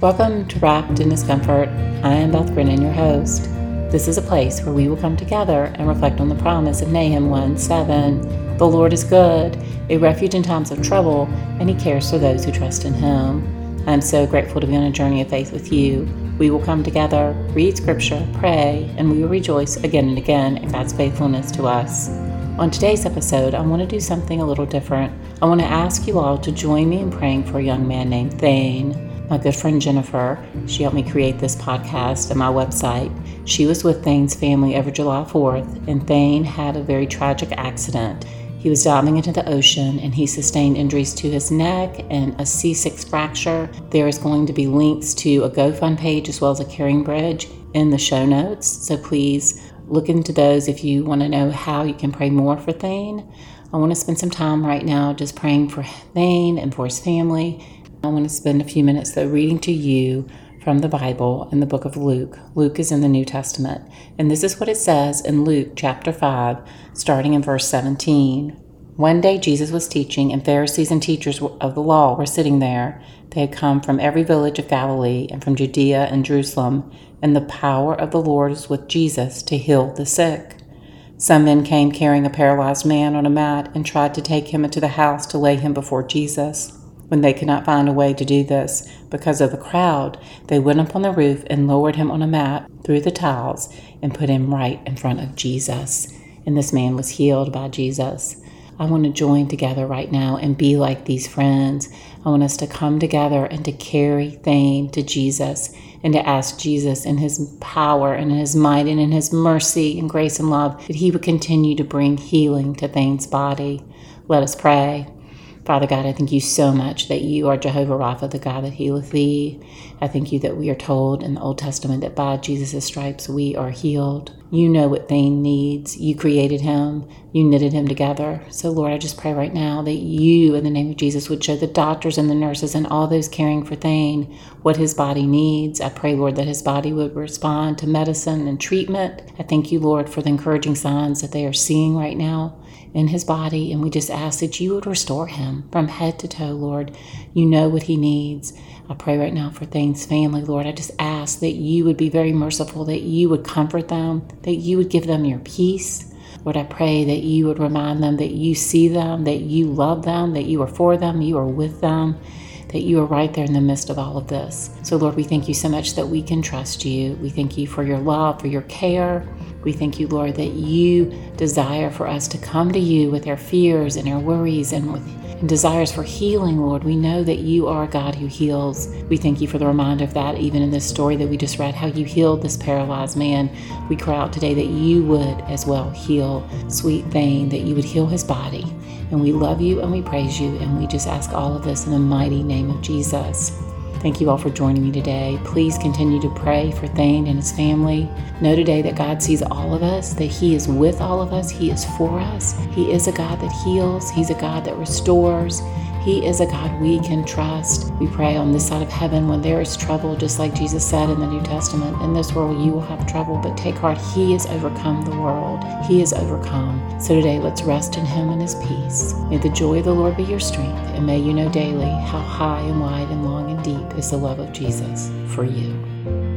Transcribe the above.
Welcome to Wrapped in His Comfort. I am Beth Grinnan, your host. This is a place where we will come together and reflect on the promise of Nahum 1 7. The Lord is good, a refuge in times of trouble, and He cares for those who trust in Him. I am so grateful to be on a journey of faith with you. We will come together, read Scripture, pray, and we will rejoice again and again in God's faithfulness to us. On today's episode, I want to do something a little different. I want to ask you all to join me in praying for a young man named Thane my good friend Jennifer. She helped me create this podcast and my website. She was with Thane's family over July 4th, and Thane had a very tragic accident. He was diving into the ocean and he sustained injuries to his neck and a C6 fracture. There is going to be links to a GoFund page as well as a Caring Bridge in the show notes. So please look into those if you want to know how you can pray more for Thane. I want to spend some time right now just praying for Thane and for his family I want to spend a few minutes, though, reading to you from the Bible in the book of Luke. Luke is in the New Testament. And this is what it says in Luke chapter 5, starting in verse 17. One day Jesus was teaching, and Pharisees and teachers of the law were sitting there. They had come from every village of Galilee and from Judea and Jerusalem, and the power of the Lord was with Jesus to heal the sick. Some men came carrying a paralyzed man on a mat and tried to take him into the house to lay him before Jesus. When they could not find a way to do this because of the crowd, they went up on the roof and lowered him on a mat through the tiles and put him right in front of Jesus. And this man was healed by Jesus. I want to join together right now and be like these friends. I want us to come together and to carry Thane to Jesus and to ask Jesus in his power and in his might and in his mercy and grace and love that he would continue to bring healing to Thane's body. Let us pray. Father God, I thank you so much that you are Jehovah Rapha, the God that healeth thee. I thank you that we are told in the Old Testament that by Jesus' stripes we are healed. You know what Thane needs. You created him, you knitted him together. So, Lord, I just pray right now that you, in the name of Jesus, would show the doctors and the nurses and all those caring for Thane what his body needs. I pray, Lord, that his body would respond to medicine and treatment. I thank you, Lord, for the encouraging signs that they are seeing right now in his body. And we just ask that you would restore him from head to toe, Lord. You know what he needs. I pray right now for Thane's family, Lord. I just ask that you would be very merciful, that you would comfort them, that you would give them your peace. Lord, I pray that you would remind them that you see them, that you love them, that you are for them, you are with them, that you are right there in the midst of all of this. So, Lord, we thank you so much that we can trust you. We thank you for your love, for your care. We thank you, Lord, that you desire for us to come to you with our fears and our worries and with and desires for healing, Lord. We know that you are a God who heals. We thank you for the reminder of that, even in this story that we just read, how you healed this paralyzed man. We cry out today that you would as well heal sweet Thane, that you would heal his body. And we love you and we praise you, and we just ask all of this in the mighty name of Jesus. Thank you all for joining me today. Please continue to pray for Thane and his family. Know today that God sees all of us, that He is with all of us, He is for us. He is a God that heals, He's a God that restores. He is a God we can trust. We pray on this side of heaven when there is trouble, just like Jesus said in the New Testament In this world you will have trouble, but take heart, He has overcome the world. He is overcome. So today, let's rest in Him and His peace. May the joy of the Lord be your strength, and may you know daily how high and wide and long and deep is the love of Jesus for you.